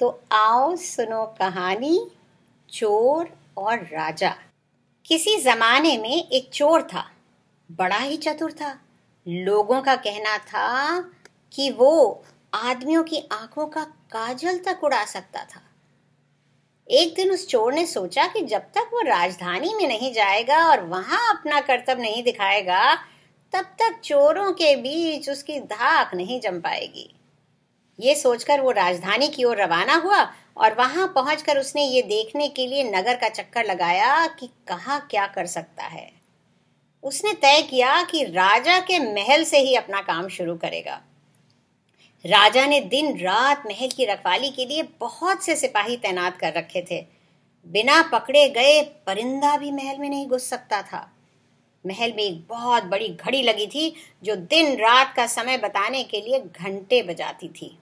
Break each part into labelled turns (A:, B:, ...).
A: तो आओ सुनो कहानी, चोर और राजा। किसी जमाने में एक चोर था, बड़ा ही चतुर था। लोगों का कहना था कि वो आदमियों की आँखों का काजल तक उड़ा सकता था। एक दिन उस चोर ने सोचा कि जब तक वो राजधानी में नहीं जाएगा और वहाँ अपना कर्तव्य नहीं दिखाएगा, तब तक चोरों के बीच उसकी धाक नहीं जम पाएगी। ये सोचकर वो राजधानी की ओर रवाना हुआ और वहाँ पहुंचकर उसने ये देखने के लिए नगर का चक्कर लगाया कि कहा क्या कर सकता है। उसने तय किया कि राजा के महल से ही अपना काम शुरू करेगा। राजा ने दिन रात महल की रखवाली के लिए बहुत से सिपाही तैनात कर रखे थे। बिना पकड़े गए परिंदा भी महल में नहीं घुस सकता था। महल में एक बहुत बड़ी घड़ी लगी थी जो दिन रात का समय बताने के लिए घंटे बजाती थी।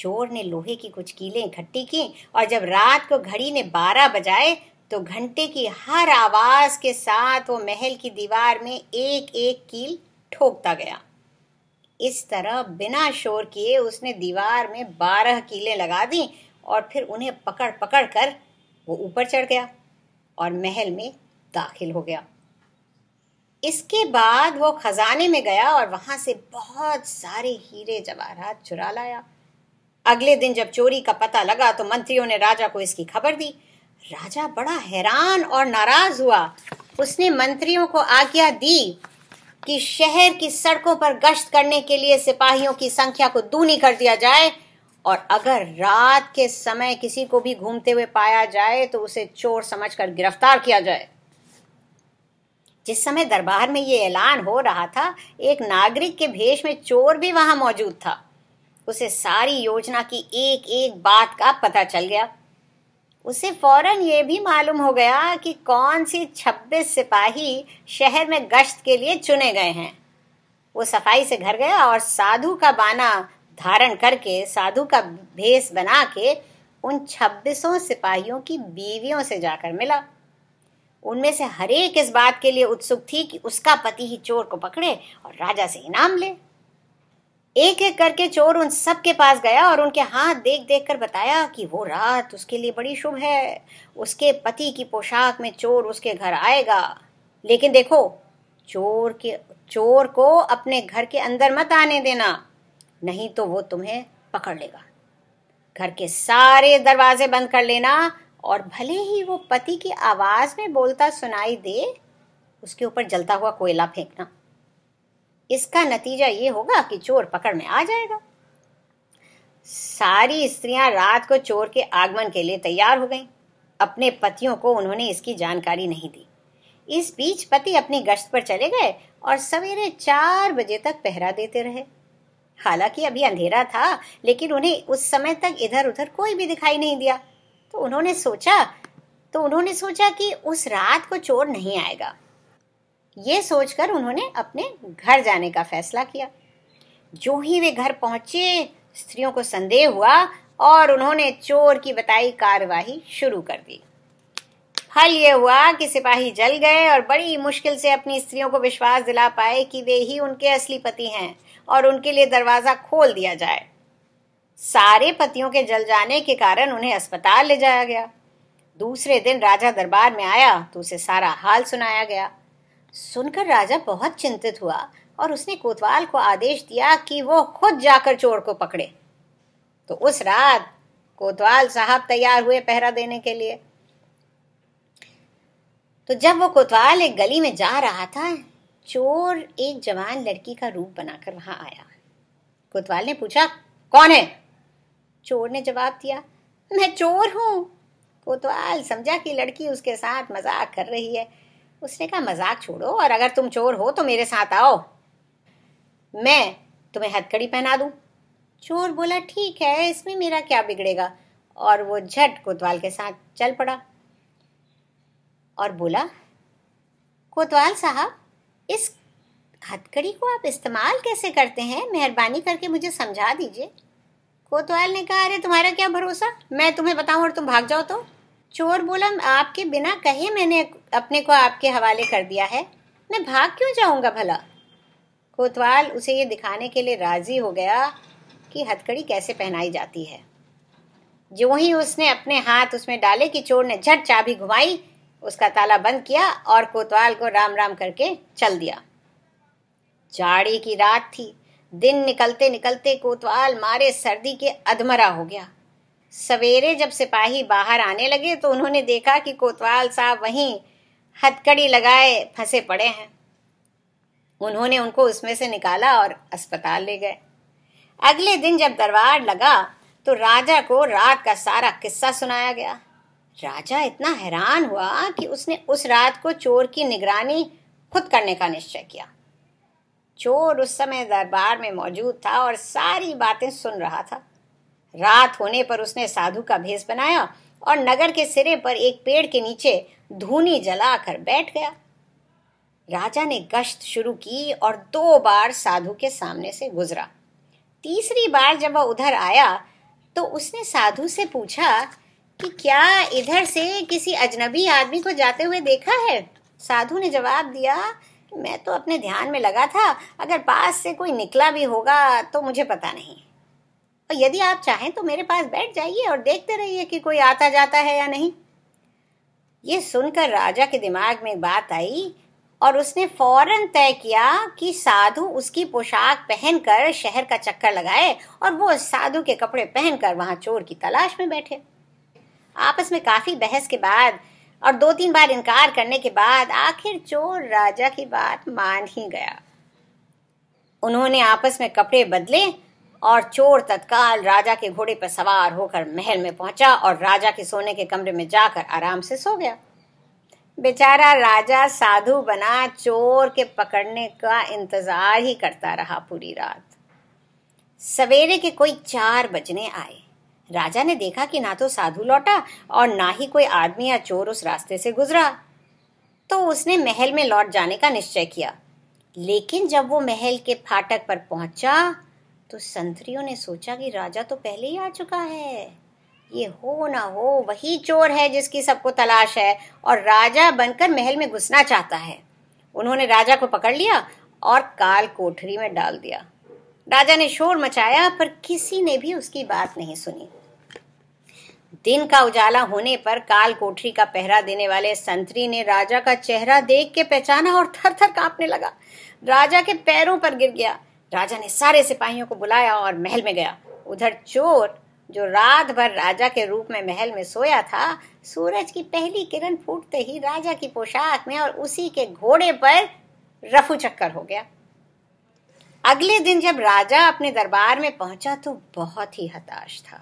A: चोर ने लोहे की कुछ कीलें इकट्ठी की और जब रात को घड़ी ने बारह बजाए तो घंटे की हर आवाज़ के साथ वो महल की दीवार में एक एक कील ठोकता गया। इस तरह बिना शोर किए उसने दीवार में बारह कीलें लगा दी और फिर उन्हें पकड़ पकड़ कर वो ऊपर चढ़ गया और महल में दाखिल हो गया। इसके बाद वो खजाने में गया और वहाँ से बहुत सारे हीरे, जवाहरात, चुरा लाया। अगले दिन जब चोरी का पता लगा तो मंत्रियों ने राजा को इसकी खबर दी। राजा बड़ा हैरान और नाराज़ हुआ। उसने मंत्रियों को आज्ञा दी कि शहर की सड़कों पर गश्त करने के लिए सिपाहियों की संख्या को दूनी कर दिया जाए और अगर रात के समय किसी को भी घूमते हुए पाया जाए तो उसे चोर समझकर गिरफ़्तार किया जाए। जिस समय दरबार में ये ऐलान हो रहा था, एक नागरिक के भेष में चोर भी वहाँ मौजूद था। उसे सारी योजना की एक एक बात का पता चल गया। उसे फ़ौरन ये भी मालूम हो गया कि कौन सी छब्बीस सिपाही शहर में गश्त के लिए चुने गए हैं। वो सफ़ाई से घर गया और साधु का बाना धारण करके, साधु का भेष बना के उन छब्बीसों सिपाहियों की बीवियों से जाकर मिला। उनमें से हरेक इस बात के लिए उत्सुक थी कि उसका पति ही चोर को पकड़े और राजा से इनाम ले। एक एक करके चोर उन सब के पास गया और उनके हाथ देख देख कर बताया कि वो रात उसके लिए बड़ी शुभ है। उसके पति की पोशाक में चोर उसके घर आएगा। लेकिन देखो, चोर के, चोर को अपने घर के अंदर मत आने देना, नहीं तो वो तुम्हें पकड़ लेगा। घर के सारे दरवाजे बंद कर लेना और भले ही वो पति की आवाज़ में बोलता सुनाई दे, उसके ऊपर जलता हुआ कोयला फेंकना। इसका नतीजा ये होगा कि चोर पकड़ में आ जाएगा। सारी स्त्रियाँ रात को चोर के आगमन के लिए तैयार हो गईं। अपने पतियों को उन्होंने इसकी जानकारी नहीं दी। इस बीच पति अपनी गश्त पर चले गए और सवेरे चार बजे तक पहरा देते रहे। हालाँकि अभी अंधेरा था, लेकिन उन्हें उस समय तक इधर उधर कोई भी दिखाई नहीं दिया। तो उन्होंने सोचा तो उन्होंने सोचा कि उस रात को चोर नहीं आएगा। ये सोचकर उन्होंने अपने घर जाने का फैसला किया। जो ही वे घर पहुँचे, स्त्रियों को संदेह हुआ और उन्होंने चोर की बताई कार्यवाही शुरू कर दी। फल ये हुआ कि सिपाही जल गए और बड़ी मुश्किल से अपनी स्त्रियों को विश्वास दिला पाए कि वे ही उनके असली पति हैं और उनके लिए दरवाज़ा खोल दिया जाए। सारे पतियों के जल जाने के कारण उन्हें अस्पताल ले जाया गया। दूसरे दिन राजा दरबार में आया तो उसे सारा हाल सुनाया गया। सुनकर राजा बहुत चिंतित हुआ और उसने कोतवाल को आदेश दिया कि वो खुद जाकर चोर को पकड़े। तो उस रात कोतवाल साहब तैयार हुए पहरा देने के लिए। तो जब वो कोतवाल एक गली में जा रहा था, चोर एक जवान लड़की का रूप बनाकर वहाँ आया। कोतवाल ने पूछा, कौन है? चोर ने जवाब दिया, मैं चोर हूँ। कोतवाल समझा कि लड़की उसके साथ मज़ाक कर रही है। उसने कहा, मज़ाक छोड़ो, और अगर तुम चोर हो तो मेरे साथ आओ। मैं तुम्हें हथकड़ी पहना दूँ? चोर बोला, ठीक है, इसमें मेरा क्या बिगड़ेगा? और वो झट कोतवाल के साथ चल पड़ा। और बोला, कोतवाल साहब, इस हथकड़ी को आप इस्तेमाल कैसे करते हैं? मेहरबानी करके मुझे समझा दीजिए। कोतवाल ने कहा, अरे, तुम्हारा क्या भरोसा? मैं तुम्हें बताऊँ और तुम भाग जाओ तो? चोर बोला आपके बिना कहे मैंने अपने को आपके हवाले कर दिया है। मैं भाग क्यों जाऊँगा भला? कोतवाल उसे ये दिखाने के लिए राज़ी हो गया कि हथकड़ी कैसे पहनाई जाती है। जो ही उसने अपने हाथ उसमें डाले कि चोर ने झट चाबी घुमाई, उसका ताला बंद किया और कोतवाल को राम राम करके चल दिया। जाड़ी की रात थी। दिन निकलते निकलते कोतवाल मारे सर्दी के अधमरा हो गया। सवेरे जब सिपाही बाहर आने लगे तो उन्होंने देखा कि कोतवाल साहब वहीं हथकड़ी लगाए फंसे पड़े हैं। उन्होंने उनको उसमें से निकाला और अस्पताल ले गए। अगले दिन जब दरबार लगा तो राजा को रात का सारा किस्सा सुनाया गया। राजा इतना हैरान हुआ कि उसने उस रात को चोर की निगरानी खुद करने का निश्चय किया। चोर उस समय दरबार में मौजूद था और सारी बातें सुन रहा था। रात होने पर उसने साधु का भेष बनाया और नगर के सिरे पर एक पेड़ के नीचे धूनी जलाकर बैठ गया। राजा ने गश्त शुरू की और दो बार साधु के सामने से गुजरा। तीसरी बार जब वह उधर आया तो उसने साधु से पूछा कि क्या इधर से किसी अजनबी आदमी को जाते हुए देखा है? साधु ने जवाब दिया, मैं तो अपने ध्यान में लगा था, अगर पास से कोई निकला भी होगा तो मुझे पता नहीं। और यदि आप चाहें तो मेरे पास बैठ जाइए और देखते रहिए कि कोई आता जाता है या नहीं। ये सुनकर राजा के दिमाग में बात आई और उसने फ़ौरन तय किया कि साधु उसकी पोशाक पहनकर शहर का चक्कर लगाए और वो साधु के कपड़े पहनकर वहाँ चोर की तलाश में बैठे। आपस में काफ़ी बहस के बाद और दो तीन बार इनकार करने के बाद आखिर चोर राजा की बात मान ही गया। उन्होंने आपस में कपड़े बदले और चोर तत्काल राजा के घोड़े पर सवार होकर महल में पहुँचा और राजा के सोने के कमरे में जाकर आराम से सो गया। बेचारा राजा साधु बना चोर के पकड़ने का इंतज़ार ही करता रहा पूरी रात। सवेरे के कोई चार बजने आए। राजा ने देखा कि ना तो साधु लौटा और ना ही कोई आदमी या चोर उस रास्ते से गुजरा। तो उसने महल में लौट जाने का निश्चय किया। लेकिन जब वो महल के फाटक पर पहुँचा तो संतरियों ने सोचा कि राजा तो पहले ही आ चुका है। ये हो ना हो, वही चोर है जिसकी सबको तलाश है और राजा बनकर महल में घुसना चाहता है। उन्होंने राजा को पकड़ लिया और काल कोठरी में डाल दिया। राजा ने शोर मचाया, पर किसी ने भी उसकी बात नहीं सुनी। दिन का उजाला होने पर काल कोठरी का पहरा देने वाले संतरी ने राजा का चेहरा देख के पहचाना और थर थर कांपने लगा। राजा के पैरों पर गिर गया। राजा ने सारे सिपाहियों को बुलाया और महल में गया। उधर चोर, जो रात भर राजा के रूप में महल में सोया था, सूरज की पहली किरण फूटते ही राजा की पोशाक में और उसी के घोड़े पर रफू चक्कर हो गया। अगले दिन जब राजा अपने दरबार में पहुँचा तो बहुत ही हताश था।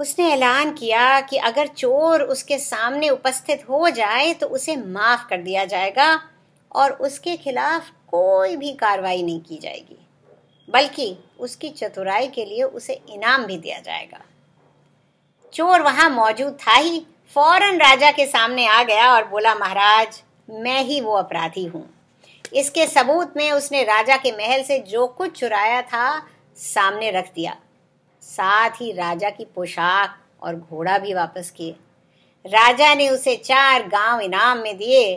A: उसने ऐलान किया कि अगर चोर उसके सामने उपस्थित हो जाए तो उसे माफ़ कर दिया जाएगा। और उसके खिलाफ कोई भी कार्रवाई नहीं की जाएगी, बल्कि उसकी चतुराई के लिए उसे इनाम भी दिया जाएगा। चोर वहाँ मौजूद था ही, फ़ौरन राजा के सामने आ गया और बोला, महाराज, मैं ही वो अपराधी हूँ। इसके सबूत में उसने राजा के महल से जो कुछ चुराया था, सामने रख दिया। साथ ही राजा की पोशाक और घोड़ा भी वापस किए। राजा ने उसे चार गाँव इनाम में दिए